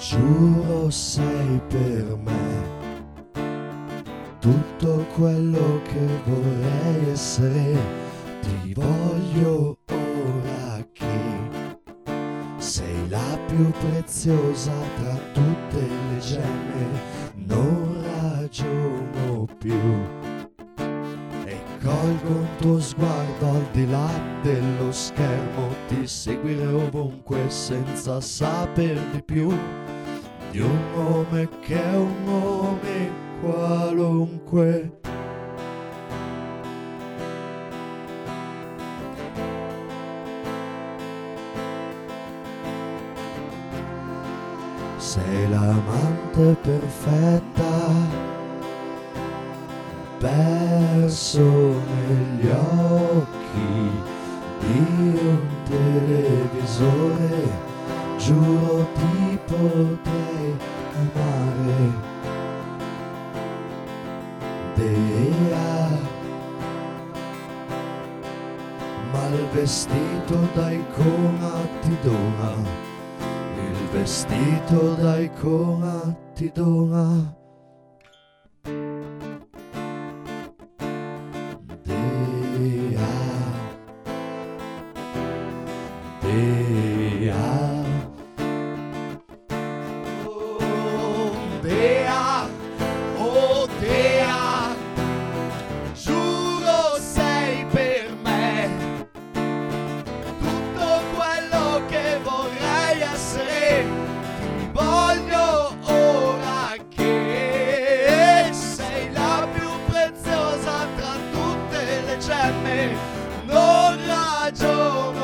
Giuro sei per me tutto quello che vorrei essere, ti voglio ora che sei la più preziosa tra tutte le gemme, non ragiono più. Colgo un tuo sguardo al di là dello schermo, ti seguire ovunque senza saper di più di un nome che è un nome qualunque. Sei l'amante perfetta, perso negli occhi di un televisore, giuro ti potrei amare. Dea ma il vestito da icona ti dona il vestito da icona ti dona me, non ragione.